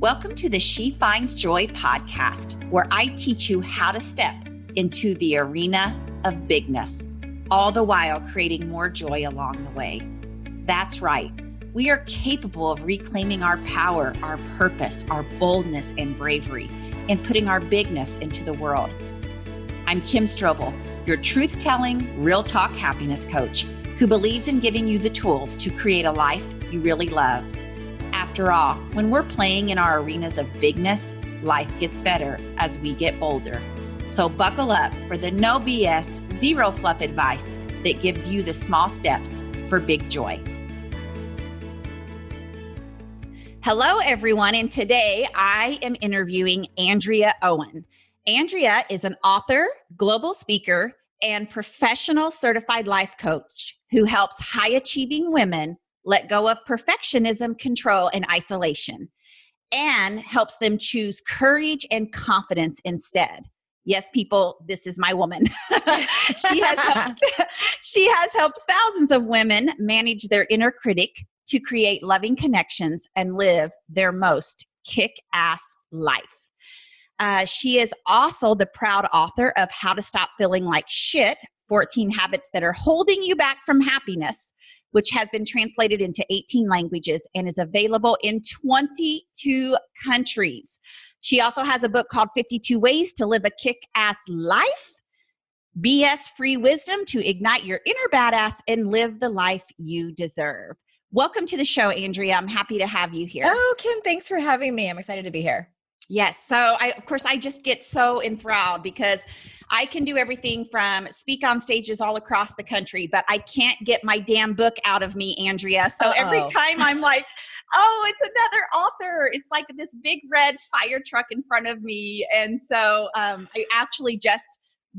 Welcome to the She Finds Joy podcast, where I teach you how to step into the arena of bigness, all the while creating more joy along the way. That's right. We are capable of reclaiming our power, our purpose, our boldness, and bravery, and putting our bigness into the world. I'm Kim Strobel, your truth telling, real talk happiness coach who believes in giving you the tools to create a life you really love. After all, when we're playing in our arenas of bigness, life gets better as we get bolder. So buckle up for the no BS, zero fluff advice that gives you the small steps for big joy. Hello, everyone, and today I am interviewing Andrea Owen. Andrea is an author, global speaker, and professional certified life coach who helps high achieving women let go of perfectionism, control, and isolation, and helps them choose courage and confidence instead. Yes, people, this is my woman. she, has helped, she has helped thousands of women manage their inner critic to create loving connections and live their most kick ass life. Uh, she is also the proud author of How to Stop Feeling Like Shit 14 Habits That Are Holding You Back from Happiness which has been translated into 18 languages and is available in 22 countries. She also has a book called 52 Ways to Live a Kick Ass Life. BS free wisdom to ignite your inner badass and live the life you deserve. Welcome to the show, Andrea. I'm happy to have you here. Oh, Kim, thanks for having me. I'm excited to be here. Yes. So I of course I just get so enthralled because I can do everything from speak on stages all across the country, but I can't get my damn book out of me, Andrea. So Uh-oh. every time I'm like, oh, it's another author. It's like this big red fire truck in front of me. And so um, I actually just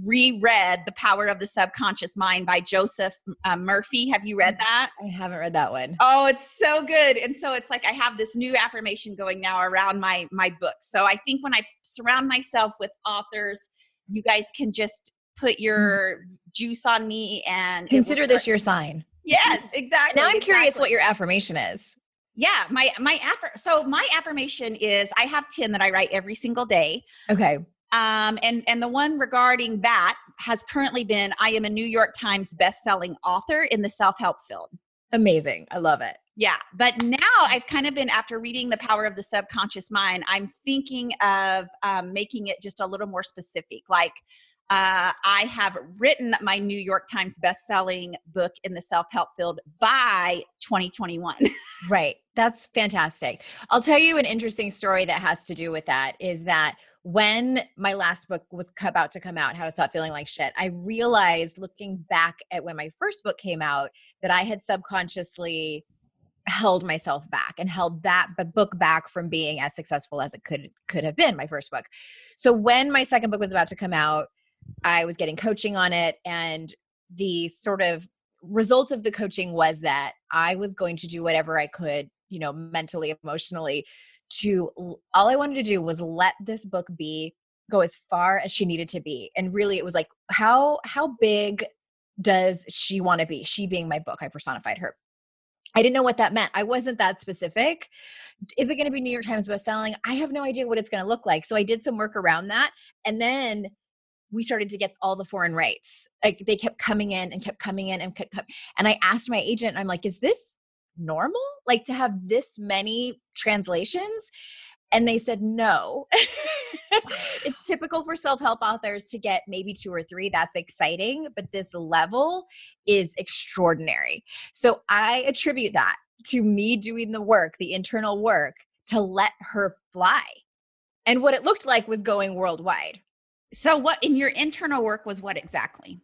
reread The Power of the Subconscious Mind by Joseph uh, Murphy. Have you read mm, that? I haven't read that one. Oh, it's so good. And so it's like I have this new affirmation going now around my my book. So I think when I surround myself with authors, you guys can just put your juice on me and consider this your sign. Yes, exactly. now I'm exactly. curious what your affirmation is. Yeah, my my affir- so my affirmation is I have 10 that I write every single day. Okay. Um, and and the one regarding that has currently been I am a New York Times best-selling author in the self-help field. Amazing. I love it. Yeah, but now I've kind of been after reading the power of the subconscious mind. I'm thinking of um, making it just a little more specific, like uh, I have written my New York Times best-selling book in the self-help field by 2021. right. That's fantastic. I'll tell you an interesting story that has to do with that is that when my last book was about to come out, How to Stop Feeling Like Shit, I realized looking back at when my first book came out that I had subconsciously held myself back and held that book back from being as successful as it could could have been my first book. So when my second book was about to come out, I was getting coaching on it and the sort of result of the coaching was that I was going to do whatever I could, you know, mentally, emotionally to all I wanted to do was let this book be go as far as she needed to be. And really it was like how how big does she want to be? She being my book, I personified her. I didn't know what that meant. I wasn't that specific. Is it going to be New York Times bestselling? I have no idea what it's going to look like. So I did some work around that. And then we started to get all the foreign rights. Like they kept coming in and kept coming in and kept. And I asked my agent, I'm like, is this normal? Like to have this many translations? And they said no. it's typical for self help authors to get maybe two or three. That's exciting, but this level is extraordinary. So I attribute that to me doing the work, the internal work to let her fly. And what it looked like was going worldwide. So, what in your internal work was what exactly?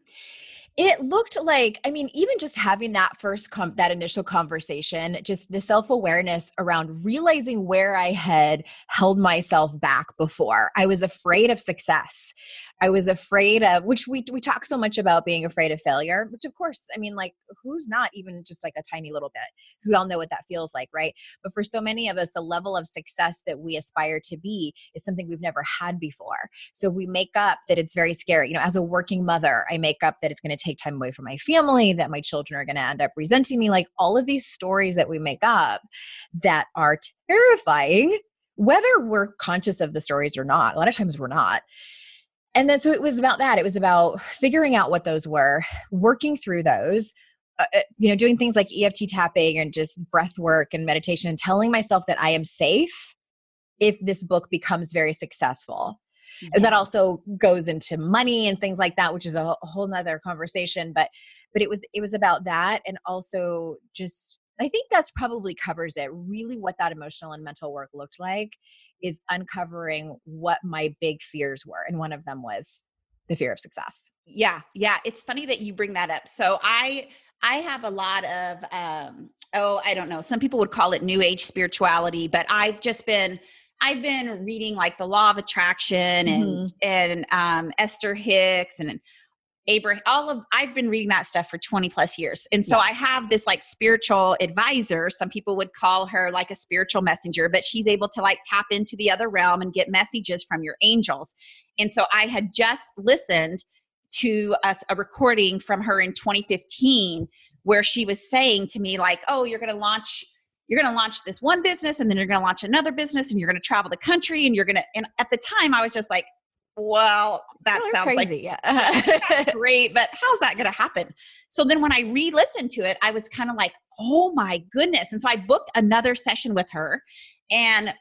It looked like, I mean, even just having that first, com- that initial conversation, just the self awareness around realizing where I had held myself back before. I was afraid of success. I was afraid of, which we we talk so much about being afraid of failure, which of course, I mean, like who's not even just like a tiny little bit? So we all know what that feels like, right? But for so many of us, the level of success that we aspire to be is something we've never had before. So we make up that it's very scary. You know, as a working mother, I make up that it's going to take time away from my family, that my children are going to end up resenting me, like all of these stories that we make up that are terrifying whether we're conscious of the stories or not. A lot of times we're not. And then so it was about that. It was about figuring out what those were, working through those, uh, uh you know, doing things like EFT tapping and just breath work and meditation and telling myself that I am safe if this book becomes very successful. Yeah. That also goes into money and things like that, which is a whole nother conversation. But but it was it was about that and also just I think that's probably covers it. Really, what that emotional and mental work looked like is uncovering what my big fears were. And one of them was the fear of success. Yeah. Yeah. It's funny that you bring that up. So I, I have a lot of, um, oh, I don't know. Some people would call it new age spirituality, but I've just been, I've been reading like the law of attraction and, mm-hmm. and, um, Esther Hicks and Abraham, all of I've been reading that stuff for 20 plus years. And so yeah. I have this like spiritual advisor. Some people would call her like a spiritual messenger, but she's able to like tap into the other realm and get messages from your angels. And so I had just listened to us a recording from her in 2015 where she was saying to me like, "Oh, you're going to launch you're going to launch this one business and then you're going to launch another business and you're going to travel the country and you're going to and at the time I was just like well, that sounds crazy. like yeah. great, but how's that going to happen? So then when I re listened to it, I was kind of like, oh my goodness. And so I booked another session with her. And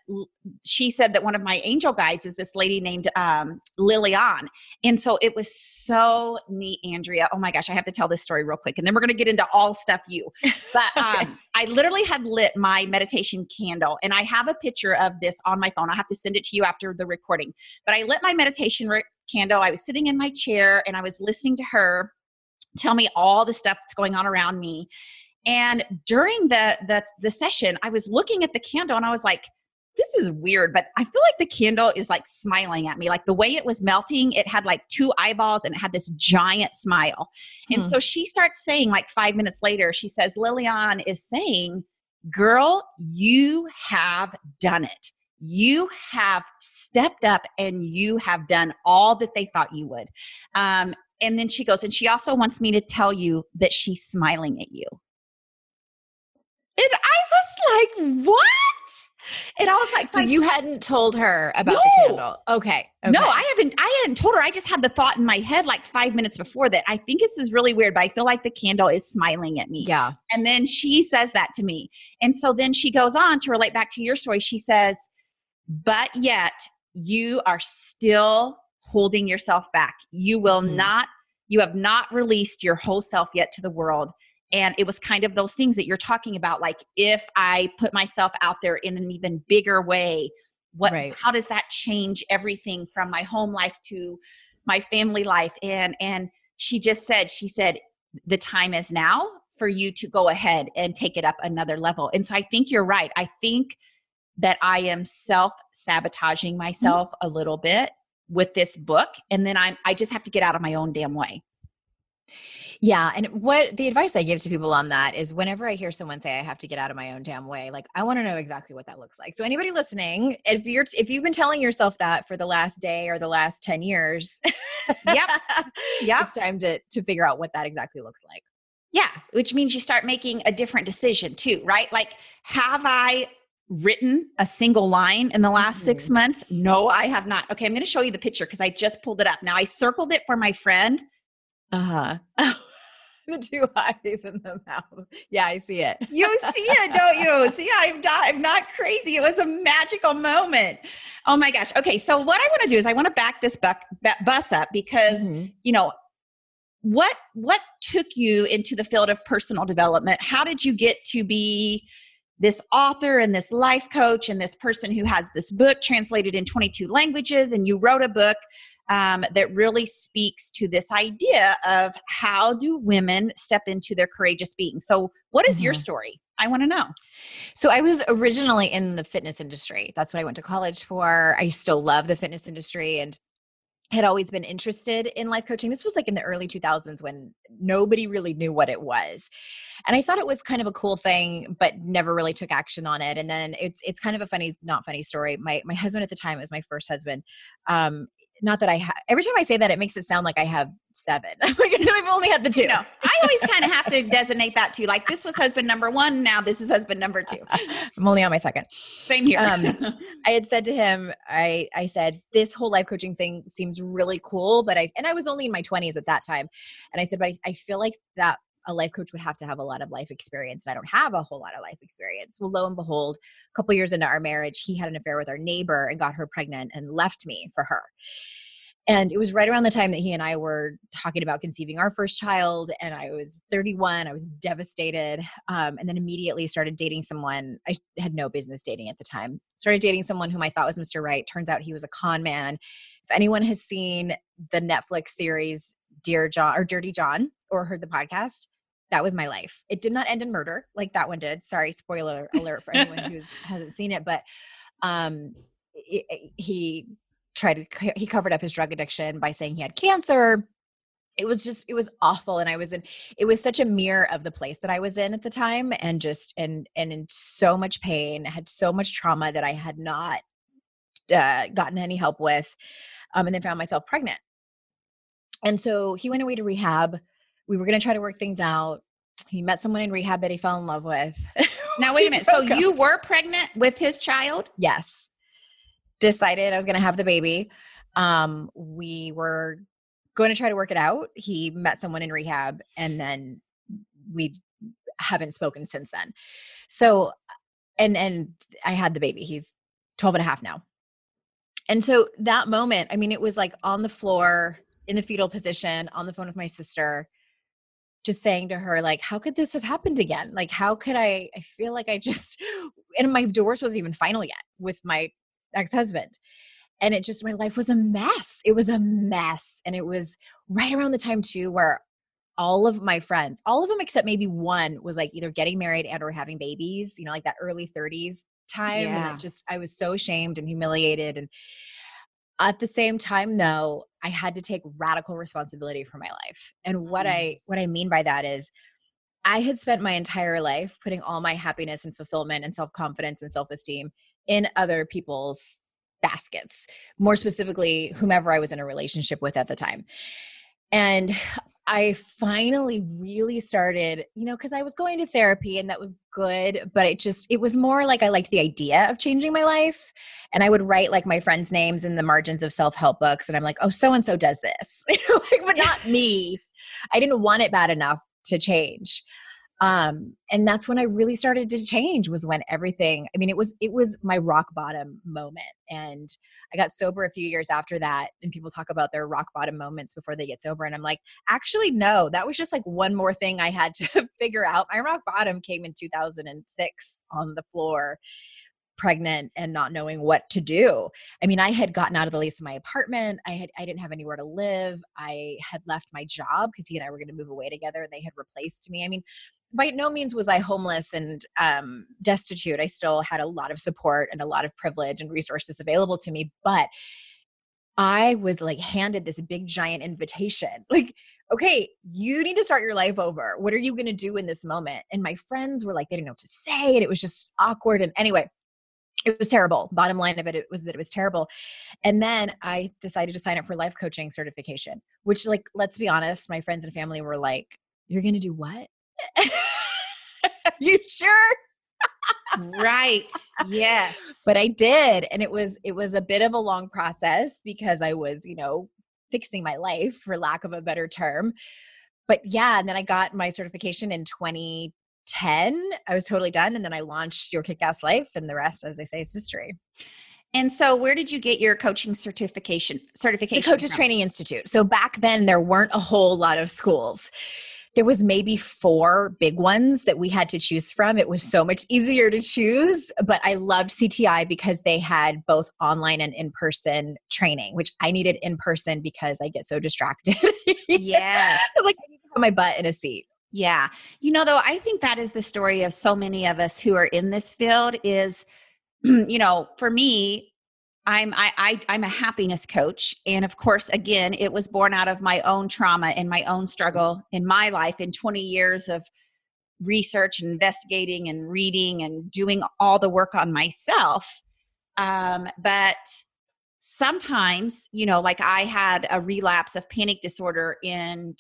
she said that one of my angel guides is this lady named um, Lilian. And so it was so neat, Andrea. Oh my gosh, I have to tell this story real quick. And then we're going to get into all stuff you. But um, I literally had lit my meditation candle. And I have a picture of this on my phone. I'll have to send it to you after the recording. But I lit my meditation re- candle. I was sitting in my chair and I was listening to her tell me all the stuff that's going on around me and during the, the the session, I was looking at the candle and I was like, this is weird, but I feel like the candle is like smiling at me. Like the way it was melting, it had like two eyeballs and it had this giant smile. Hmm. And so she starts saying, like five minutes later, she says, Lilian is saying, Girl, you have done it. You have stepped up and you have done all that they thought you would. Um, and then she goes, and she also wants me to tell you that she's smiling at you. And I was like, what? And I was like, so you hadn't told her about no. the candle. Okay, okay. No, I haven't I hadn't told her. I just had the thought in my head like 5 minutes before that. I think this is really weird, but I feel like the candle is smiling at me. Yeah. And then she says that to me. And so then she goes on to relate back to your story. She says, "But yet you are still holding yourself back. You will mm-hmm. not you have not released your whole self yet to the world and it was kind of those things that you're talking about like if i put myself out there in an even bigger way what right. how does that change everything from my home life to my family life and and she just said she said the time is now for you to go ahead and take it up another level and so i think you're right i think that i am self sabotaging mm-hmm. myself mm-hmm. a little bit with this book and then i'm i just have to get out of my own damn way yeah. And what the advice I give to people on that is whenever I hear someone say I have to get out of my own damn way, like I want to know exactly what that looks like. So anybody listening, if you're if you've been telling yourself that for the last day or the last 10 years, yep. Yep. It's time to to figure out what that exactly looks like. Yeah, which means you start making a different decision too, right? Like have I written a single line in the last mm-hmm. six months? No, I have not. Okay, I'm going to show you the picture because I just pulled it up. Now I circled it for my friend. Uh huh. the two eyes in the mouth. Yeah, I see it. you see it, don't you? See, I'm not, I'm not crazy. It was a magical moment. Oh my gosh. Okay, so what I want to do is I want to back this buck, bus up because mm-hmm. you know what what took you into the field of personal development? How did you get to be this author and this life coach and this person who has this book translated in 22 languages and you wrote a book um, that really speaks to this idea of how do women step into their courageous being. So, what is mm-hmm. your story? I want to know. So, I was originally in the fitness industry. That's what I went to college for. I still love the fitness industry and had always been interested in life coaching. This was like in the early 2000s when nobody really knew what it was. And I thought it was kind of a cool thing, but never really took action on it. And then it's it's kind of a funny, not funny story. My my husband at the time, it was my first husband, um, not that I have. Every time I say that, it makes it sound like I have seven. I'm like, I've only had the two. No, I always kind of have to designate that too. Like this was husband number one. Now this is husband number two. I'm only on my second. Same here. Um, I had said to him, I I said this whole life coaching thing seems really cool, but I and I was only in my 20s at that time, and I said, but I, I feel like that a life coach would have to have a lot of life experience and i don't have a whole lot of life experience well lo and behold a couple years into our marriage he had an affair with our neighbor and got her pregnant and left me for her and it was right around the time that he and I were talking about conceiving our first child. And I was 31. I was devastated. Um, and then immediately started dating someone I had no business dating at the time. Started dating someone whom I thought was Mr. Right. Turns out he was a con man. If anyone has seen the Netflix series Dear John or Dirty John or heard the podcast, that was my life. It did not end in murder like that one did. Sorry, spoiler alert for anyone who hasn't seen it. But um, it, it, he tried to he covered up his drug addiction by saying he had cancer it was just it was awful and i was in it was such a mirror of the place that i was in at the time and just and and in so much pain had so much trauma that i had not uh, gotten any help with um, and then found myself pregnant and so he went away to rehab we were going to try to work things out he met someone in rehab that he fell in love with now wait a minute so you were pregnant with his child yes decided I was going to have the baby. Um, we were going to try to work it out. He met someone in rehab and then we haven't spoken since then. So, and, and I had the baby. He's 12 and a half now. And so that moment, I mean, it was like on the floor in the fetal position on the phone with my sister just saying to her like how could this have happened again? Like how could i i feel like i just and my divorce wasn't even final yet with my ex-husband. And it just my life was a mess. It was a mess. And it was right around the time too where all of my friends all of them except maybe one was like either getting married and or having babies you know like that early 30s time. Yeah. and it just i was so ashamed and humiliated and at the same time though i had to take radical responsibility for my life and what mm. i what i mean by that is i had spent my entire life putting all my happiness and fulfillment and self-confidence and self-esteem in other people's baskets, more specifically, whomever I was in a relationship with at the time. And I finally really started, you know, because I was going to therapy and that was good, but it just, it was more like I liked the idea of changing my life. And I would write like my friends' names in the margins of self help books. And I'm like, oh, so and so does this, but not me. I didn't want it bad enough to change um and that's when i really started to change was when everything i mean it was it was my rock bottom moment and i got sober a few years after that and people talk about their rock bottom moments before they get sober and i'm like actually no that was just like one more thing i had to figure out. My rock bottom came in 2006 on the floor pregnant and not knowing what to do. I mean, I had gotten out of the lease of my apartment. I had I didn't have anywhere to live. I had left my job because he and I were going to move away together and they had replaced me. I mean, by no means was I homeless and um, destitute. I still had a lot of support and a lot of privilege and resources available to me, but I was like handed this big giant invitation. Like, okay, you need to start your life over. What are you going to do in this moment? And my friends were like, they didn't know what to say. And it was just awkward. And anyway, it was terrible. Bottom line of it, it was that it was terrible. And then I decided to sign up for life coaching certification, which, like, let's be honest, my friends and family were like, you're going to do what? you sure? right. Yes. But I did and it was it was a bit of a long process because I was, you know, fixing my life for lack of a better term. But yeah, and then I got my certification in 2010. I was totally done and then I launched Your Kick-Ass Life and the rest as they say is history. And so, where did you get your coaching certification? Certification. The Coaches from? Training Institute. So back then, there weren't a whole lot of schools there was maybe four big ones that we had to choose from. It was so much easier to choose, but I loved CTI because they had both online and in-person training, which I needed in person because I get so distracted. Yeah. like I need to put my butt in a seat. Yeah. You know, though, I think that is the story of so many of us who are in this field is, you know, for me, I'm I, I I'm a happiness coach, and of course, again, it was born out of my own trauma and my own struggle in my life in 20 years of research and investigating and reading and doing all the work on myself. Um, but sometimes, you know, like I had a relapse of panic disorder in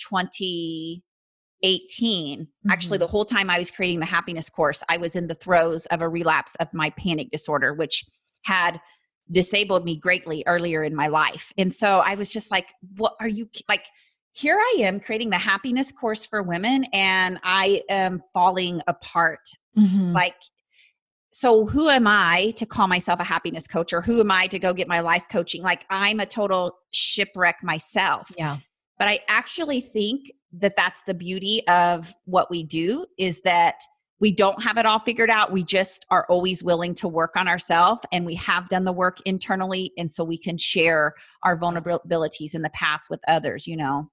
2018. Mm-hmm. Actually, the whole time I was creating the happiness course, I was in the throes of a relapse of my panic disorder, which had disabled me greatly earlier in my life. And so I was just like, what are you like? Here I am creating the happiness course for women, and I am falling apart. Mm-hmm. Like, so who am I to call myself a happiness coach, or who am I to go get my life coaching? Like, I'm a total shipwreck myself. Yeah. But I actually think that that's the beauty of what we do is that we don't have it all figured out. We just are always willing to work on ourselves and we have done the work internally. And so we can share our vulnerabilities in the past with others, you know?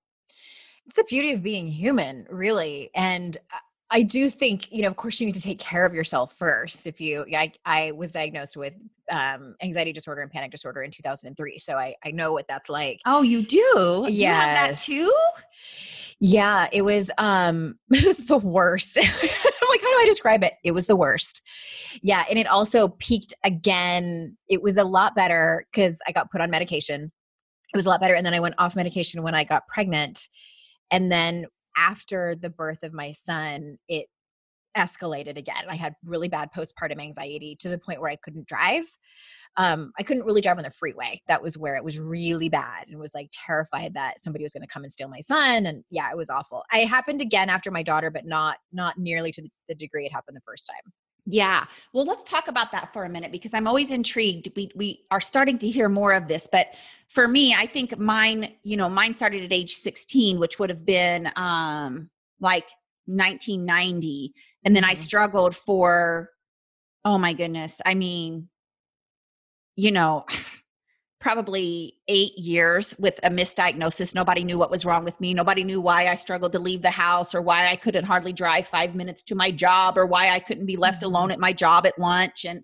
It's the beauty of being human, really. And uh, I do think, you know, of course, you need to take care of yourself first. If you, I, I was diagnosed with um, anxiety disorder and panic disorder in 2003, so I, I know what that's like. Oh, you do? Yeah, that too. Yeah, it was um it was the worst. I'm like, how do I describe it? It was the worst. Yeah, and it also peaked again. It was a lot better because I got put on medication. It was a lot better. And then I went off medication when I got pregnant. And then after the birth of my son, it escalated again. I had really bad postpartum anxiety to the point where I couldn't drive um, I couldn't really drive on the freeway. That was where it was really bad and was like terrified that somebody was going to come and steal my son. And yeah, it was awful. I happened again after my daughter, but not not nearly to the, the degree it happened the first time. Yeah. Well, let's talk about that for a minute because I'm always intrigued. We we are starting to hear more of this, but for me, I think mine, you know, mine started at age 16, which would have been um like 1990, and then mm-hmm. I struggled for oh my goodness. I mean, you know, probably eight years with a misdiagnosis. Nobody knew what was wrong with me. Nobody knew why I struggled to leave the house or why I couldn't hardly drive five minutes to my job or why I couldn't be left alone mm-hmm. at my job at lunch. And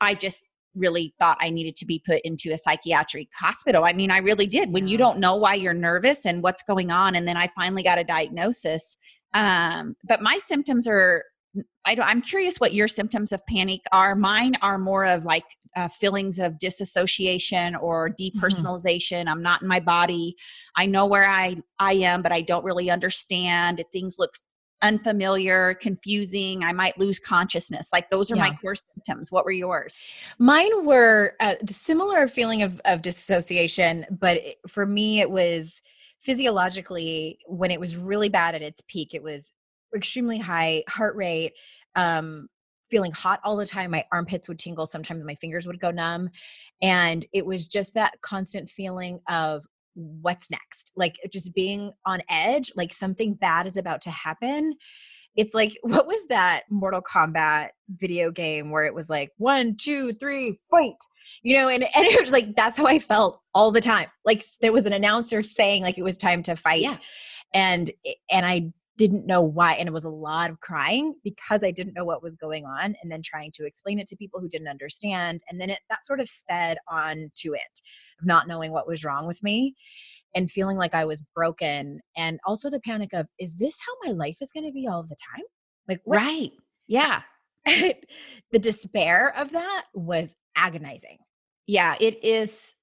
I just really thought I needed to be put into a psychiatric hospital. I mean, I really did. When you don't know why you're nervous and what's going on, and then I finally got a diagnosis. Um, but my symptoms are I don't, I'm curious what your symptoms of panic are. Mine are more of like uh, feelings of disassociation or mm-hmm. depersonalization. Mm-hmm. I'm not in my body. I know where I I am, but I don't really understand. Things look unfamiliar, confusing. I might lose consciousness. Like those are yeah. my core symptoms. What were yours? Mine were a uh, similar feeling of of dissociation, but for me it was physiologically when it was really bad at its peak. It was extremely high heart rate um feeling hot all the time. My armpits would tingle. Sometimes my fingers would go numb. And it was just that constant feeling of what's next, like just being on edge, like something bad is about to happen. It's like, what was that Mortal Kombat video game where it was like one, two, three, fight? You know, and, and it was like, that's how I felt all the time. Like there was an announcer saying like it was time to fight. Yeah. And and I didn't know why and it was a lot of crying because i didn't know what was going on and then trying to explain it to people who didn't understand and then it that sort of fed on to it of not knowing what was wrong with me and feeling like i was broken and also the panic of is this how my life is going to be all the time like what? right yeah the despair of that was agonizing yeah it is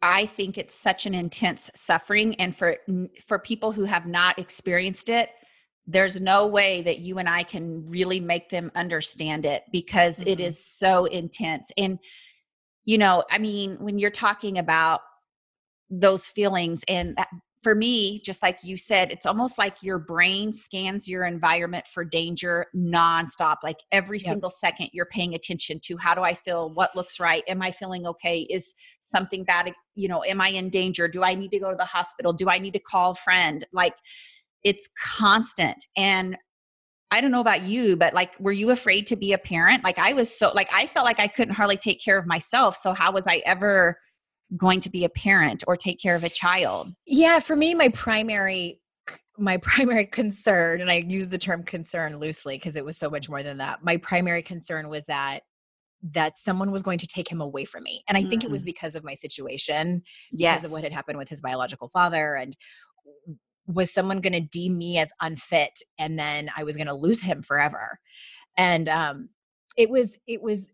i think it's such an intense suffering and for for people who have not experienced it there's no way that you and I can really make them understand it because mm-hmm. it is so intense. And, you know, I mean, when you're talking about those feelings, and that, for me, just like you said, it's almost like your brain scans your environment for danger nonstop. Like every yep. single second, you're paying attention to how do I feel? What looks right? Am I feeling okay? Is something bad? You know, am I in danger? Do I need to go to the hospital? Do I need to call a friend? Like, it's constant and I don't know about you, but like, were you afraid to be a parent? Like, I was so, like, I felt like I couldn't hardly take care of myself. So, how was I ever going to be a parent or take care of a child? Yeah, for me, my primary my primary concern and i use the term concern loosely because it was so much more than that my primary concern was that that someone was going to take him away from me and i think mm. it was mm. because of my situation yes. because of what had happened with his biological father and was someone going to deem me as unfit and then i was going to lose him forever and um it was it was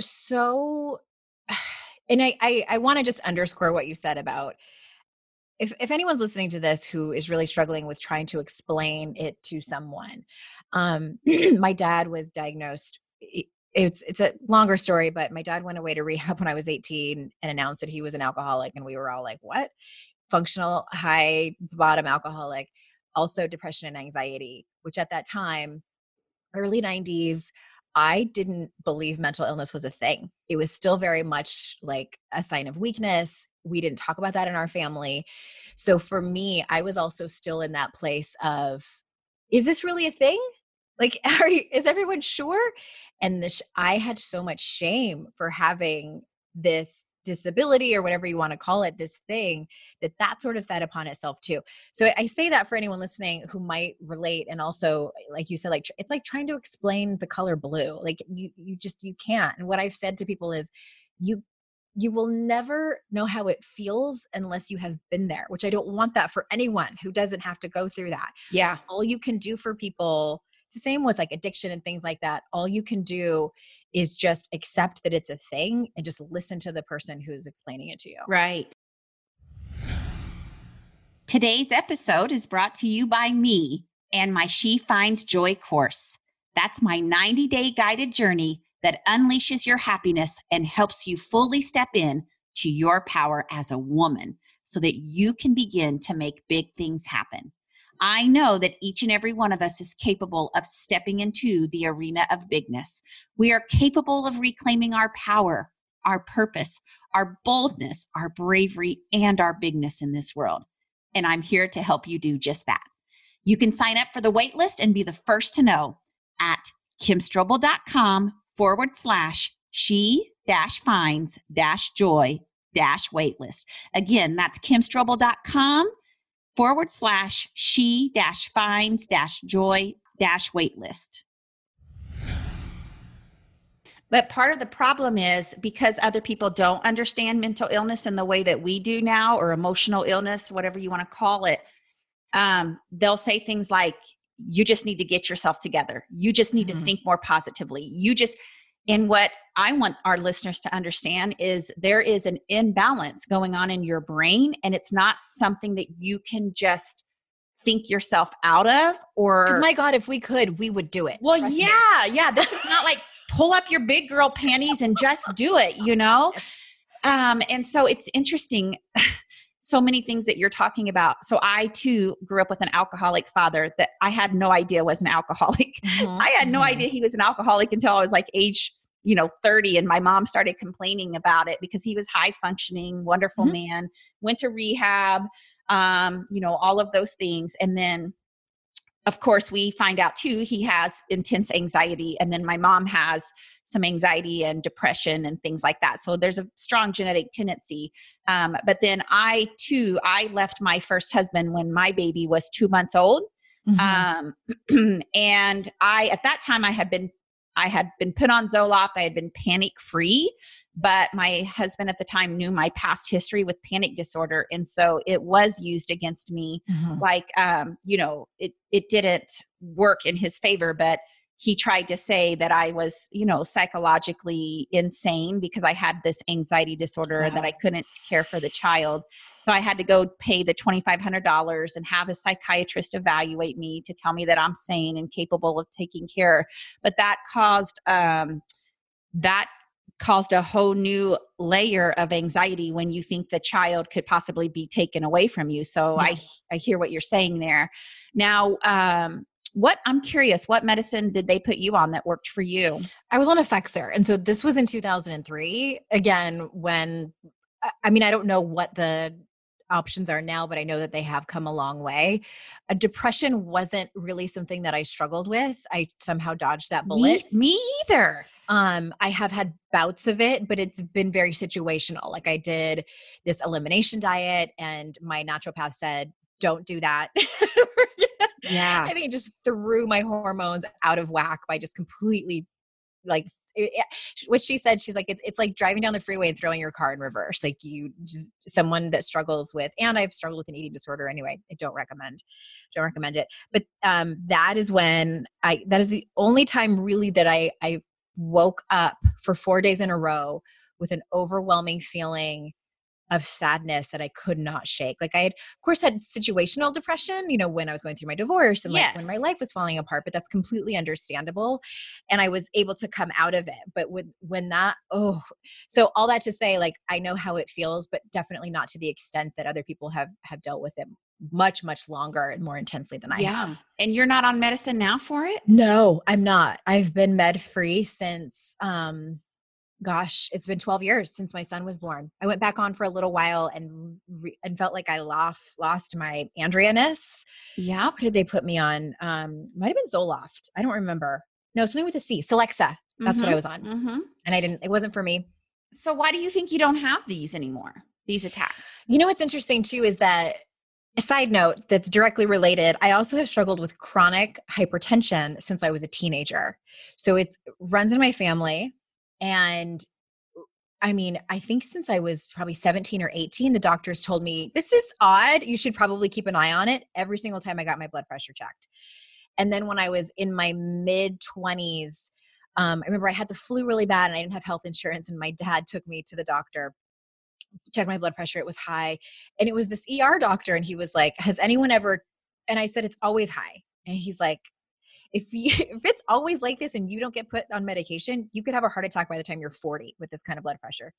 so and I I, I want to just underscore what you said about if if anyone's listening to this who is really struggling with trying to explain it to someone, um, my dad was diagnosed. It's it's a longer story, but my dad went away to rehab when I was 18 and announced that he was an alcoholic, and we were all like, "What?" Functional high bottom alcoholic, also depression and anxiety, which at that time, early 90s, I didn't believe mental illness was a thing. It was still very much like a sign of weakness. We didn't talk about that in our family. So for me, I was also still in that place of, is this really a thing? Like, are you, is everyone sure? And this, I had so much shame for having this disability or whatever you want to call it this thing that that sort of fed upon itself too. So i say that for anyone listening who might relate and also like you said like it's like trying to explain the color blue like you you just you can't. And what i've said to people is you you will never know how it feels unless you have been there which i don't want that for anyone who doesn't have to go through that. Yeah. All you can do for people the same with like addiction and things like that. All you can do is just accept that it's a thing and just listen to the person who's explaining it to you. Right. Today's episode is brought to you by me and my She Finds Joy course. That's my 90 day guided journey that unleashes your happiness and helps you fully step in to your power as a woman so that you can begin to make big things happen. I know that each and every one of us is capable of stepping into the arena of bigness. We are capable of reclaiming our power, our purpose, our boldness, our bravery, and our bigness in this world. And I'm here to help you do just that. You can sign up for the waitlist and be the first to know at kimstrobel.com forward slash she dash finds dash joy dash waitlist. Again, that's kimstrobel.com forward slash she dash finds dash joy dash waitlist. But part of the problem is because other people don't understand mental illness in the way that we do now, or emotional illness, whatever you want to call it, um, they'll say things like, you just need to get yourself together. You just need mm-hmm. to think more positively. You just, and what I want our listeners to understand is there is an imbalance going on in your brain, and it's not something that you can just think yourself out of or my god if we could we would do it. Well yeah me. yeah this is not like pull up your big girl panties and just do it you know? Um and so it's interesting so many things that you're talking about so i too grew up with an alcoholic father that i had no idea was an alcoholic mm-hmm. i had no mm-hmm. idea he was an alcoholic until i was like age you know 30 and my mom started complaining about it because he was high functioning wonderful mm-hmm. man went to rehab um you know all of those things and then of course we find out too he has intense anxiety and then my mom has some anxiety and depression and things like that. So there's a strong genetic tendency. Um, but then i too i left my first husband when my baby was two months old. Mm-hmm. um, and i at that time i had been I had been put on Zoloft. I had been panic free, but my husband at the time knew my past history with panic disorder. And so it was used against me. Mm-hmm. Like, um, you know, it, it didn't work in his favor, but he tried to say that I was, you know, psychologically insane because I had this anxiety disorder wow. that I couldn't care for the child. So I had to go pay the $2,500 and have a psychiatrist evaluate me to tell me that I'm sane and capable of taking care. But that caused, um, that caused a whole new layer of anxiety when you think the child could possibly be taken away from you. So yeah. I, I hear what you're saying there. Now, um, what I'm curious, what medicine did they put you on that worked for you? I was on Effexor. And so this was in 2003. Again, when I mean, I don't know what the options are now, but I know that they have come a long way. A depression wasn't really something that I struggled with. I somehow dodged that bullet. Me, me either. Um, I have had bouts of it, but it's been very situational. Like I did this elimination diet, and my naturopath said, "Don't do that." yeah. I think it just threw my hormones out of whack by just completely like what she said she's like it, it's like driving down the freeway and throwing your car in reverse. Like you just someone that struggles with and i've struggled with an eating disorder anyway i don't recommend don't recommend it. But um that is when i that is the only time really that i i woke up for four days in a row with an overwhelming feeling of sadness that I could not shake. Like I had, of course, had situational depression, you know, when I was going through my divorce and like when my life was falling apart, but that's completely understandable. And I was able to come out of it. But when when that, oh, so all that to say, like I know how it feels, but definitely not to the extent that other people have have dealt with it much much longer and more intensely than I yeah. have. And you're not on medicine now for it? No, I'm not. I've been med free since um gosh, it's been 12 years since my son was born. I went back on for a little while and re- and felt like I lost lost my Andrea-ness. Yeah. What did they put me on? Um, might have been Zoloft. I don't remember. No, something with a C. Celexa. That's mm-hmm. what I mm-hmm, was on. Mm-hmm. And I didn't. It wasn't for me. So why do you think you don't have these anymore? These attacks. You know what's interesting too is that a side note that's directly related i also have struggled with chronic hypertension since i was a teenager so it runs in my family and I mean, I think since I was probably 17 or 18, the doctors told me, This is odd. You should probably keep an eye on it every single time I got my blood pressure checked. And then when I was in my mid 20s, um, I remember I had the flu really bad and I didn't have health insurance. And my dad took me to the doctor, checked my blood pressure. It was high. And it was this ER doctor. And he was like, Has anyone ever? And I said, It's always high. And he's like, if you, if it's always like this and you don't get put on medication, you could have a heart attack by the time you're 40 with this kind of blood pressure.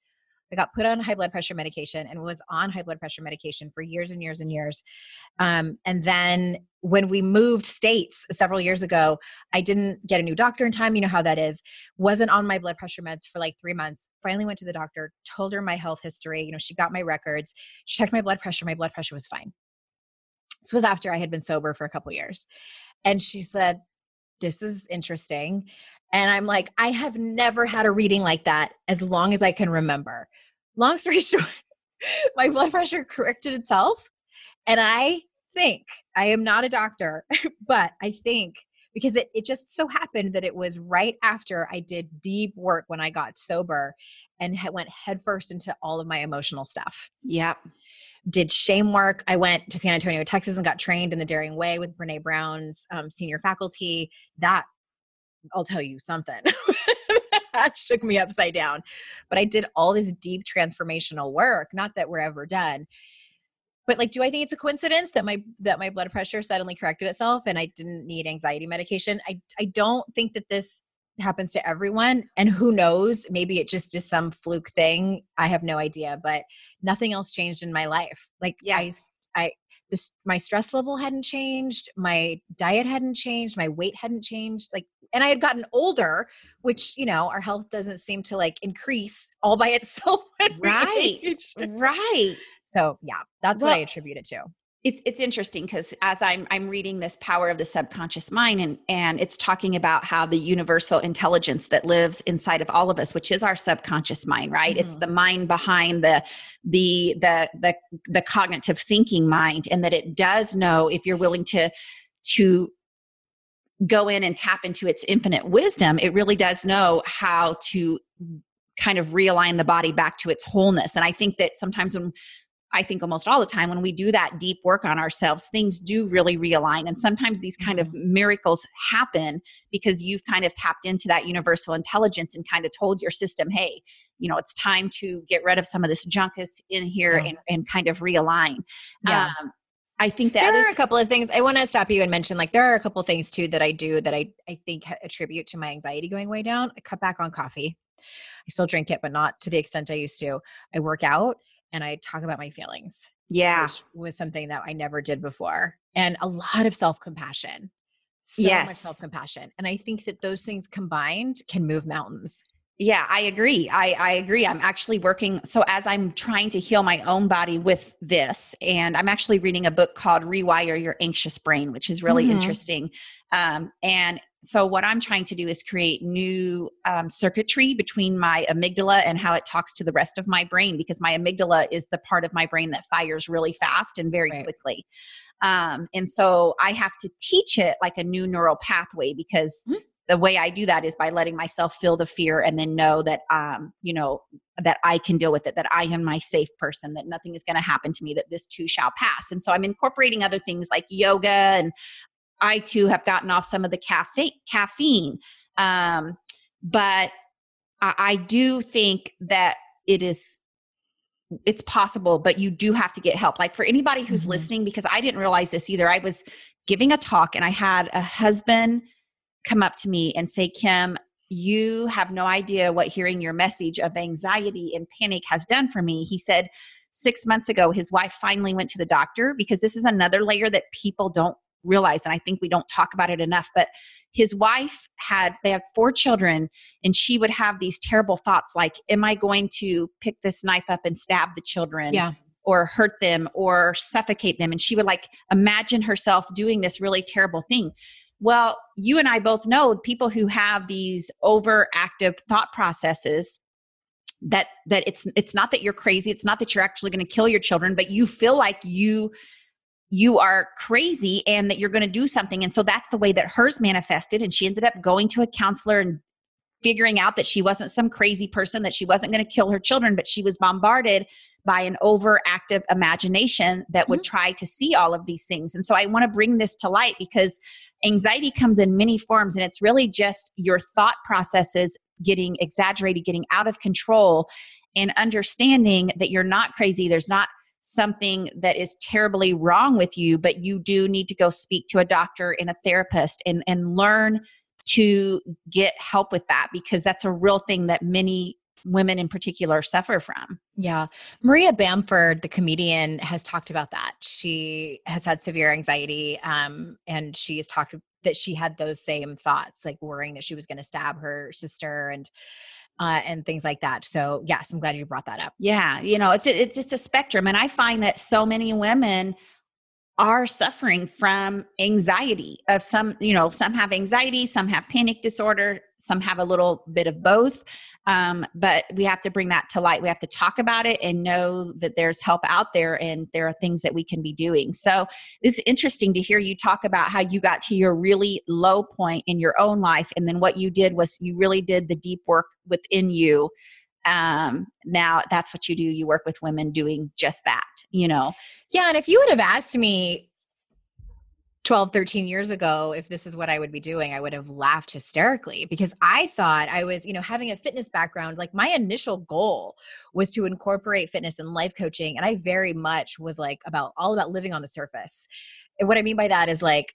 I got put on high blood pressure medication and was on high blood pressure medication for years and years and years. Um, and then when we moved states several years ago, I didn't get a new doctor in time. You know how that is. Wasn't on my blood pressure meds for like three months. Finally went to the doctor, told her my health history. You know, she got my records, she checked my blood pressure. My blood pressure was fine. This was after I had been sober for a couple years. And she said, this is interesting. And I'm like, I have never had a reading like that as long as I can remember. Long story short, my blood pressure corrected itself. And I think, I am not a doctor, but I think because it, it just so happened that it was right after I did deep work when I got sober and went headfirst into all of my emotional stuff. Yep did shame work. I went to San Antonio, Texas, and got trained in the Daring Way with Brene Brown's um, senior faculty. That I'll tell you something. that shook me upside down. But I did all this deep transformational work. Not that we're ever done. But like, do I think it's a coincidence that my that my blood pressure suddenly corrected itself and I didn't need anxiety medication? I I don't think that this happens to everyone and who knows maybe it just is some fluke thing i have no idea but nothing else changed in my life like yeah. i i this my stress level hadn't changed my diet hadn't changed my weight hadn't changed like and i had gotten older which you know our health doesn't seem to like increase all by itself right right so yeah that's well, what i attribute it to it's it's interesting because as I'm I'm reading this power of the subconscious mind and and it's talking about how the universal intelligence that lives inside of all of us, which is our subconscious mind, right? Mm-hmm. It's the mind behind the the the the the cognitive thinking mind, and that it does know if you're willing to to go in and tap into its infinite wisdom, it really does know how to kind of realign the body back to its wholeness. And I think that sometimes when I think almost all the time when we do that deep work on ourselves, things do really realign. And sometimes these kind of mm-hmm. miracles happen because you've kind of tapped into that universal intelligence and kind of told your system, hey, you know, it's time to get rid of some of this junk is in here yeah. and, and kind of realign. Yeah. Um, I think that there are a couple of things I want to stop you and mention. Like there are a couple of things too that I do that I I think attribute to my anxiety going way down. I cut back on coffee. I still drink it, but not to the extent I used to. I work out and I talk about my feelings. Yeah. Which was something that I never did before. And a lot of self compassion. So yes. much self compassion. And I think that those things combined can move mountains. Yeah, I agree. I, I agree. I'm actually working. So, as I'm trying to heal my own body with this, and I'm actually reading a book called Rewire Your Anxious Brain, which is really mm-hmm. interesting. Um, and so what i'm trying to do is create new um, circuitry between my amygdala and how it talks to the rest of my brain because my amygdala is the part of my brain that fires really fast and very right. quickly um, and so i have to teach it like a new neural pathway because mm-hmm. the way i do that is by letting myself feel the fear and then know that um, you know that i can deal with it that i am my safe person that nothing is going to happen to me that this too shall pass and so i'm incorporating other things like yoga and I too have gotten off some of the caffeine. caffeine. Um, but I, I do think that it is it's possible but you do have to get help like for anybody who's mm-hmm. listening because i didn't realize this either i was giving a talk and i had a husband come up to me and say kim you have no idea what hearing your message of anxiety and panic has done for me he said six months ago his wife finally went to the doctor because this is another layer that people don't realize and i think we don't talk about it enough but his wife had they had four children and she would have these terrible thoughts like am i going to pick this knife up and stab the children yeah. or hurt them or suffocate them? And she would like imagine herself doing this really terrible thing. Well you and i both know people who have these overactive thought processes that that it's it's not that you're crazy it's not that you're actually going to kill your children but you feel like you you are crazy and that you're going to do something. And so that's the way that hers manifested. And she ended up going to a counselor and figuring out that she wasn't some crazy person, that she wasn't going to kill her children, but she was bombarded by an overactive imagination that would mm-hmm. try to see all of these things. And so I want to bring this to light because anxiety comes in many forms and it's really just your thought processes getting exaggerated, getting out of control, and understanding that you're not crazy. There's not something that is terribly wrong with you, but you do need to go speak to a doctor and a therapist and, and learn to get help with that because that's a real thing that many women in particular suffer from. Yeah. Maria Bamford, the comedian, has talked about that. She has had severe anxiety um, and she has talked that she had those same thoughts, like worrying that she was going to stab her sister and uh, and things like that. So yes, I'm glad you brought that up. Yeah, you know, it's it's just a spectrum, and I find that so many women are suffering from anxiety of some you know some have anxiety some have panic disorder some have a little bit of both. Um, but we have to bring that to light. We have to talk about it and know that there's help out there and there are things that we can be doing. So this is interesting to hear you talk about how you got to your really low point in your own life and then what you did was you really did the deep work within you um, now that's what you do. You work with women doing just that you know? Yeah and if you would have asked me 12 13 years ago if this is what i would be doing i would have laughed hysterically because i thought i was you know having a fitness background like my initial goal was to incorporate fitness and life coaching and i very much was like about all about living on the surface. And what i mean by that is like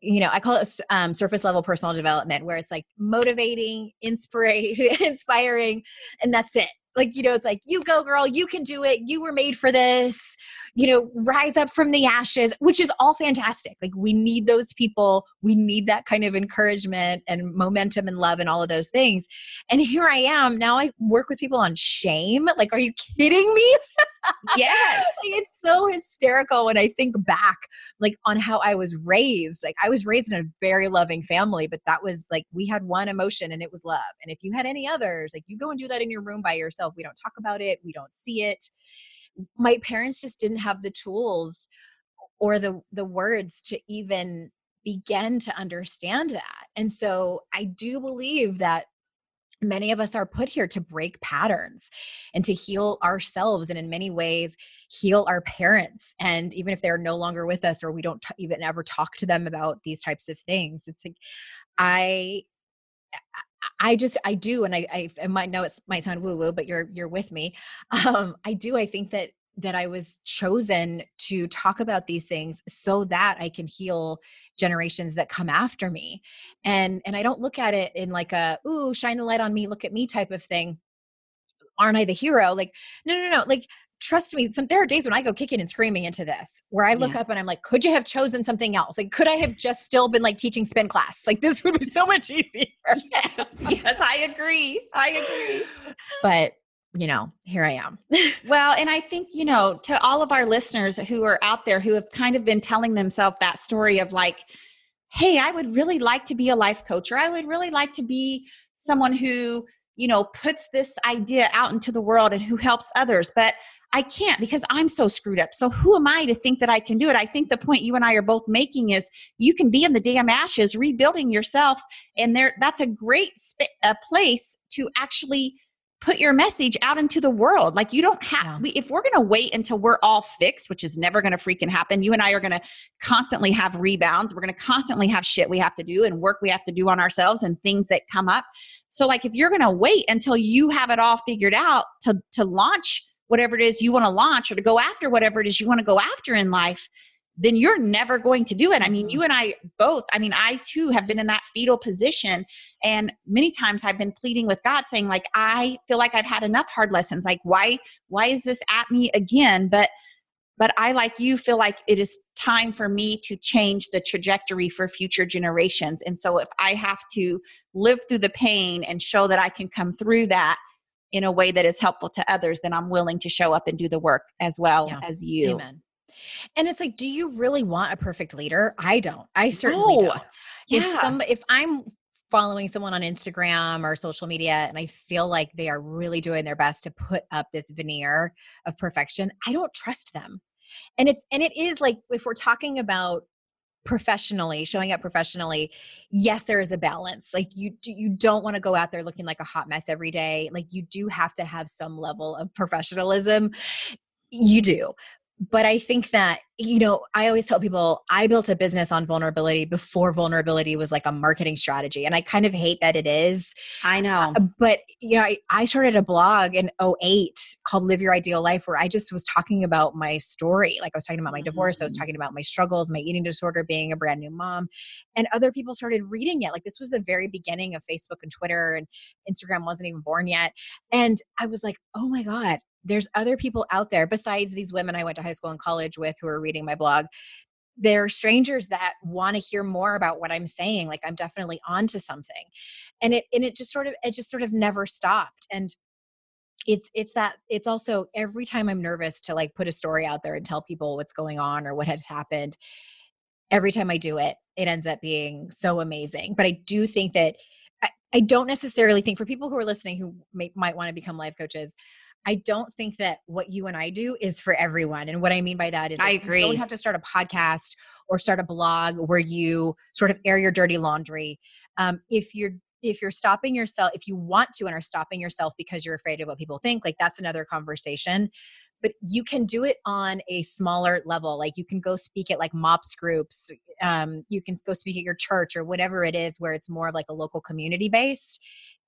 you know, I call it um, surface level personal development, where it's like motivating, inspiring, inspiring, and that's it. Like, you know, it's like, you go, girl, you can do it. You were made for this. You know, rise up from the ashes, which is all fantastic. Like, we need those people. We need that kind of encouragement and momentum and love and all of those things. And here I am. Now I work with people on shame. Like, are you kidding me? yes. Like, it's so hysterical when i think back like on how i was raised. Like i was raised in a very loving family but that was like we had one emotion and it was love. And if you had any others like you go and do that in your room by yourself. We don't talk about it. We don't see it. My parents just didn't have the tools or the the words to even begin to understand that. And so i do believe that many of us are put here to break patterns and to heal ourselves and in many ways heal our parents and even if they're no longer with us or we don't t- even ever talk to them about these types of things it's like i I just I do, and I I, might know it might sound woo woo, but you're you're with me. Um, I do. I think that that I was chosen to talk about these things so that I can heal generations that come after me. And and I don't look at it in like a ooh, shine the light on me, look at me type of thing. Aren't I the hero? Like, no, no, no. Like, trust me, some there are days when I go kicking and screaming into this where I look yeah. up and I'm like, could you have chosen something else? Like, could I have just still been like teaching spin class? Like, this would be so much easier. yes, yes, I agree. I agree. But you know, here I am. well, and I think, you know, to all of our listeners who are out there who have kind of been telling themselves that story of like, hey, I would really like to be a life coach, or I would really like to be someone who, you know, puts this idea out into the world and who helps others. But I can't because I'm so screwed up. So who am I to think that I can do it? I think the point you and I are both making is you can be in the damn ashes rebuilding yourself and there that's a great sp- a place to actually put your message out into the world. Like you don't have, Yeah. we, if we're going to wait until we're all fixed, which is never going to freaking happen, you and I are going to constantly have rebounds. We're going to constantly have shit we have to do and work we have to do on ourselves and things that come up. So like if you're going to wait until you have it all figured out to, to launch whatever it is you want to launch or to go after whatever it is you want to go after in life, then you're never going to do it. I mean, Mhm. you and I both, I mean, I too have been in that fetal position. And many times I've been pleading with God saying, like, I feel like I've had enough hard lessons. Like, why, why is this at me again? But but I, like you, feel like it is time for me to change the trajectory for future generations. And so, if I have to live through the pain and show that I can come through that in a way that is helpful to others, then I'm willing to show up and do the work as well Yeah. as you. Amen. And it's like, do you really want a perfect leader? I don't. I certainly No. don't. If some if I'm following someone on Instagram or social media and I feel like they are really doing their best to put up this veneer of perfection, I don't trust them. And it's and it is like if we're talking about professionally showing up professionally yes there is a balance like you you don't want to go out there looking like a hot mess every day like you do have to have some level of professionalism you do but i think that you know i always tell people i built a business on vulnerability before vulnerability was like a marketing strategy and i kind of hate that it is I know. uh, but you know I, I started a blog in 08 called live your ideal life where i just was talking about my story like i was talking about my divorce i was Mhm. talking about my struggles my eating disorder being a brand new mom and other people started reading it like this was the very beginning of facebook and twitter and instagram wasn't even born yet and i was like oh my god there's other people out there besides these women i went to high school and college with who are reading my blog There are strangers that want to hear more about what i'm saying like i'm definitely onto something. And it and it just sort of it just sort of never stopped. And it's it's that it's also every time i'm nervous to like put a story out there and tell people what's going on or what has happened every time i do it it ends up being so amazing. But i do think that i, I don't necessarily think for people who are listening who may, might want to become life coaches I don't think that what you and I do is for everyone. And what I mean by that is I agree. You don't have to start a podcast or start a blog where you sort of air your dirty laundry. Um, if you're if you're stopping yourself, if you want to and are stopping yourself because you're afraid of what people think, like that's another conversation. But you can do it on a smaller level. Like you can go speak at like MOPS groups. Um, you can go speak at your church or whatever it is where it's more of like a local community based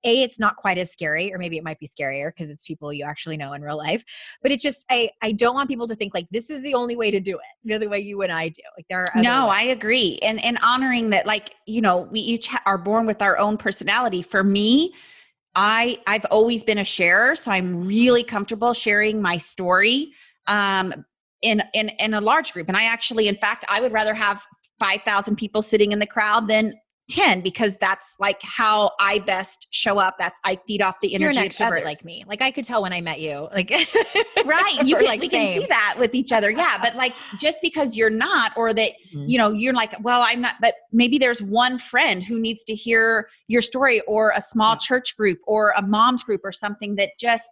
a it's not quite as scary or maybe it might be scarier because it's people you actually know in real life but it just i i don't want people to think like this is the only way to do it you know the way you and i do like there are No, ways. I agree. And and honoring that like, you know, we each ha- are born with our own personality. For me, I I've always been a sharer, so I'm really comfortable sharing my story um in in in a large group. And I actually in fact, I would rather have 5,000 people sitting in the crowd than 10 because that's like how I best show up. That's I feed off the energy. you're an extrovert others. like me like i could tell when i met you like right you We're, can, like, we can see that with each other yeah but like just because you're not or that Mhm. you know you're like well i'm not but maybe there's one friend who needs to hear your story or a small Yeah. church group or a mom's group or something that just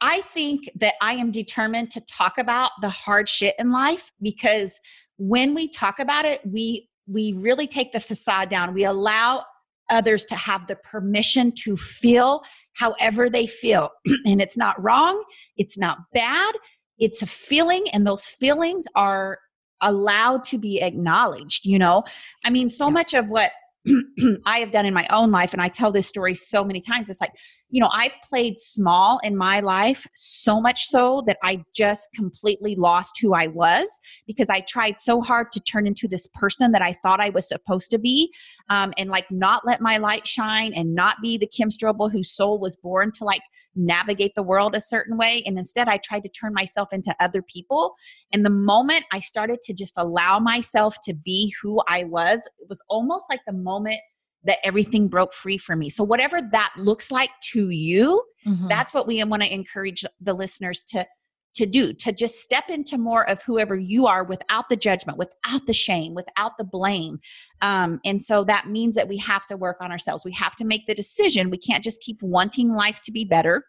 i think that i am determined to talk about the hard shit in life because when we talk about it we we really take the facade down. We allow others to have the permission to feel however they feel. And it's not wrong it's not bad it's a feeling and those feelings are allowed to be acknowledged you know? I mean so Yeah. much of what i have done in my own life and i tell this story so many times it's like you know i've played small in my life so much so that i just completely lost who i was because i tried so hard to turn into this person that i thought i was supposed to be um, and like not let my light shine and not be the kim strobel whose soul was born to like navigate the world a certain way and instead i tried to turn myself into other people and the moment I started to just allow myself to be who I was, it was almost like the moment that everything broke free for me. So, whatever that looks like to you, Mhm. that's what we want to encourage the listeners to to do to just step into more of whoever you are without the judgment without the shame without the blame. Um, and so that means that we have to work on ourselves. We have to make the decision. We can't just keep wanting life to be better.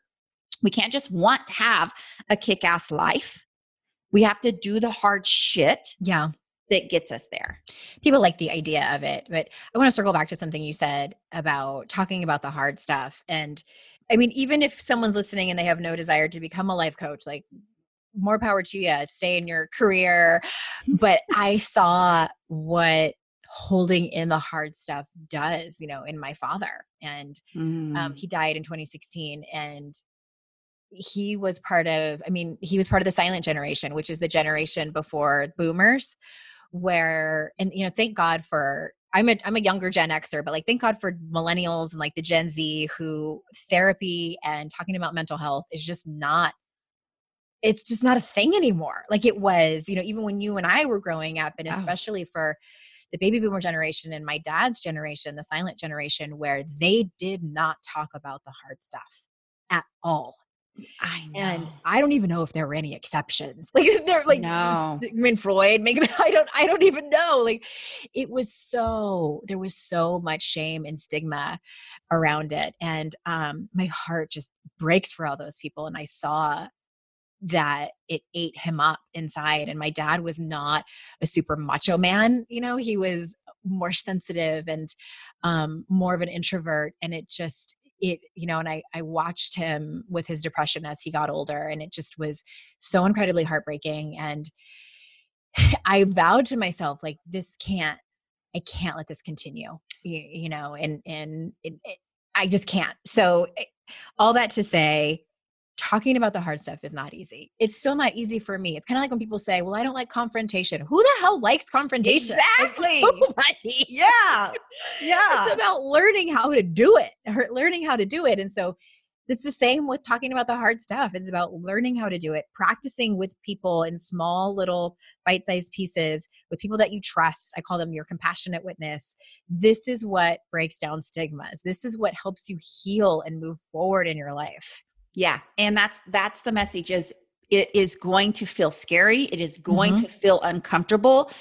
We can't just want to have a kick-ass life. We have to do the hard shit yeah that gets us there people like the idea of it but i want to circle back to something you said about talking about the hard stuff and I mean, even if someone's listening and they have no desire to become a life coach, like more power to you, stay in your career. But I saw what holding in the hard stuff does, you know, in my father. And um, Mm. he died in 2016. And he was part of, I mean, he was part of the silent generation, which is the generation before boomers, where, and, you know, thank God for, I'm a, I'm a younger Gen Xer, but like, thank God for millennials and like the Gen Z who therapy and talking about mental health is just not it's just not a thing anymore like it was you know even when you and i were growing up and Oh. especially for the baby boomer generation and my dad's generation the silent generation where they did not talk about the hard stuff at all I know. and i don't even know if there were any exceptions. Like they're like No. sigmund freud maybe i don't i don't even know. Like it was so there was so much shame and stigma around it. And um my heart just breaks for all those people and i saw that it ate him up inside. And my dad was not a super macho man you know he was more sensitive and um more of an introvert. And it just it you know and i i watched him with his depression as he got older and it just was so incredibly heartbreaking and i vowed to myself like this can't i can't let this continue you, you know and and it, it, i just can't. So eh, all that to say talking about the hard stuff is not easy. It's still not easy for me. It's kind of like when people say well i don't like confrontation. Who the hell likes confrontation? Exactly. nobody. Yeah. Yeah. it's about learning how to do it learning how to do it and so it's the same with talking about the hard stuff. It's about learning how to do it practicing with people in small little bite-sized pieces with people that you trust. I call them your compassionate witness. This is what breaks down stigmas. This is what helps you heal and move forward in your life Yeah, and that's that's the message is it is going to feel scary, it is going Mhm. to feel uncomfortable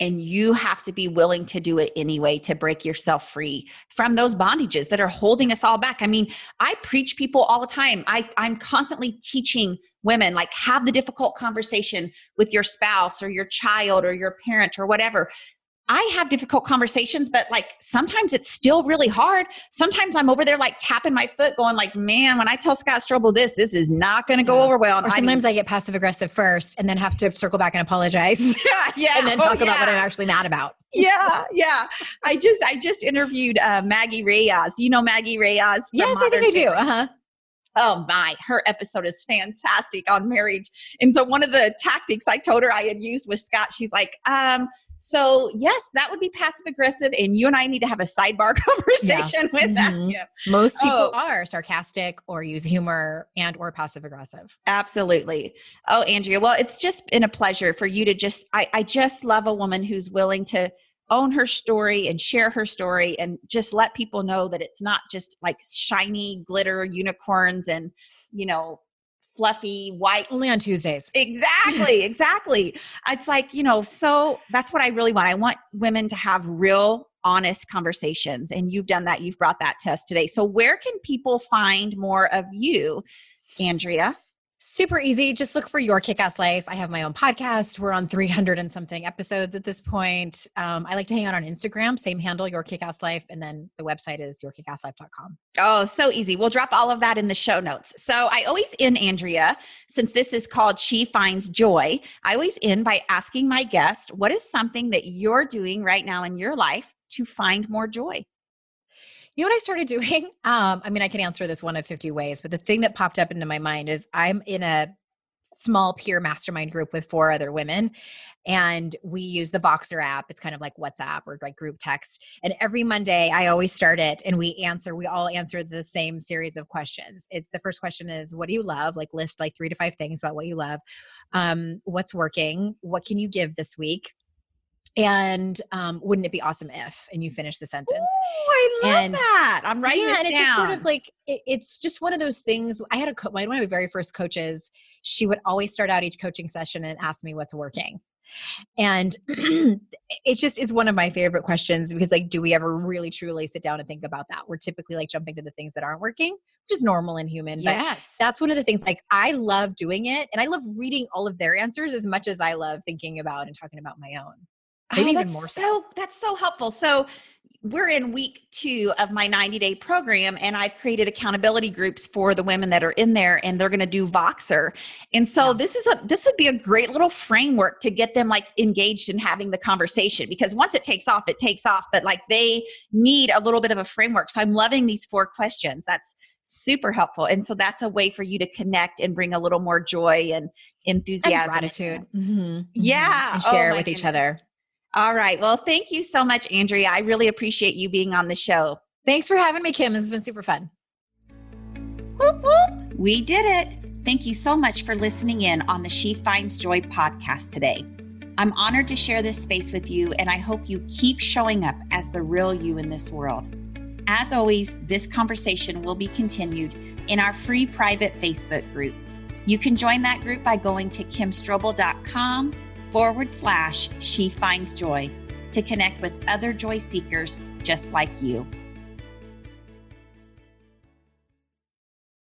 and you have to be willing to do it anyway to break yourself free from those bondages that are holding us all back. I mean, I preach people all the time. I I'm constantly teaching women like have the difficult conversation with your spouse or your child or your parent or whatever. I have difficult conversations, but like sometimes it's still really hard. Sometimes I'm over there like tapping my foot, going like, "Man, when I tell Scott Strobel this, this is not going to go Yeah. over well." Or sometimes mean- i get passive aggressive first and then have to circle back and apologize yeah, yeah, and then oh, talk about what i'm actually mad about yeah, yeah. I just I just interviewed uh, Maggie Reyes. Do you know Maggie Reyes? yes i think i do uh-huh Oh my, her episode is fantastic on marriage. And so one of the tactics I told her I had used with Scott, she's like, um, so yes, that would be passive aggressive, and you and I need to have a sidebar conversation with that. Mhm. Yeah, most people Oh. are sarcastic or use humor and or passive aggressive absolutely. Oh, Andrea, well, it's just been a pleasure for you to just I, I just love a woman who's willing to own her story and share her story and just let people know that it's not just like shiny glitter unicorns and you know fluffy white only on tuesdays Exactly, exactly. It's like, you know, so that's what I really want. I want women to have real, honest conversations. And you've done that. You've brought that to us today. So, where can people find more of you, Andrea? Super easy just look for your kick-ass life i have my own podcast we're on 300 and something episodes at this point um, i like to hang out on instagram same handle your kick-ass life and then the website is yourkickasslife.com Oh, so easy. We'll drop all of that in the show notes. So, I always end, Andrea, since this is called She Finds Joy, I always end by asking my guest, what is something that you're doing right now in your life to find more joy? You know what I started doing? Um, I mean, I can answer this one of 50 ways, but the thing that popped up into my mind is I'm in a small peer mastermind group with four other women and we use the Voxer app. It's kind of like WhatsApp or like group text. And every Monday I always start it and we answer, we all answer the same series of questions. It's the first question is what do you love? Like list like three to five things about what you love. Um, what's working? What can you give this week? And um, wouldn't it be awesome if? And you finish the sentence Oh, I love And- that. I'm writing yeah, and it's down. just sort of like it, it's just one of those things. I had a co- one of my very first coaches. She would always start out each coaching session and ask me what's working, and it just is one of my favorite questions because like, do we ever really truly sit down and think about that? We're typically like jumping to the things that aren't working, which is normal and human. But yes. that's one of the things like I love doing it, and I love reading all of their answers as much as I love thinking about and talking about my own. Maybe oh, even more so. so. That's so helpful. So we're in week two of my 90 day program and i've created accountability groups for the women that are in there and they're going to do voxer and so yeah. this is a this would be a great little framework to get them like engaged in having the conversation because once it takes off it takes off but like they need a little bit of a framework so i'm loving these four questions that's super helpful and so that's a way for you to connect and bring a little more joy and enthusiasm and gratitude mm-hmm. yeah and share oh with goodness. each other all right. Well, thank you so much, Andrea. I really appreciate you being on the show. Thanks for having me, Kim. This has been super fun. Whoop, whoop. We did it. Thank you so much for listening in on the She Finds Joy podcast today. I'm honored to share this space with you, and I hope you keep showing up as the real you in this world. As always, this conversation will be continued in our free private Facebook group. You can join that group by going to kimstrobel.com forward slash she finds joy to connect with other joy seekers just like you.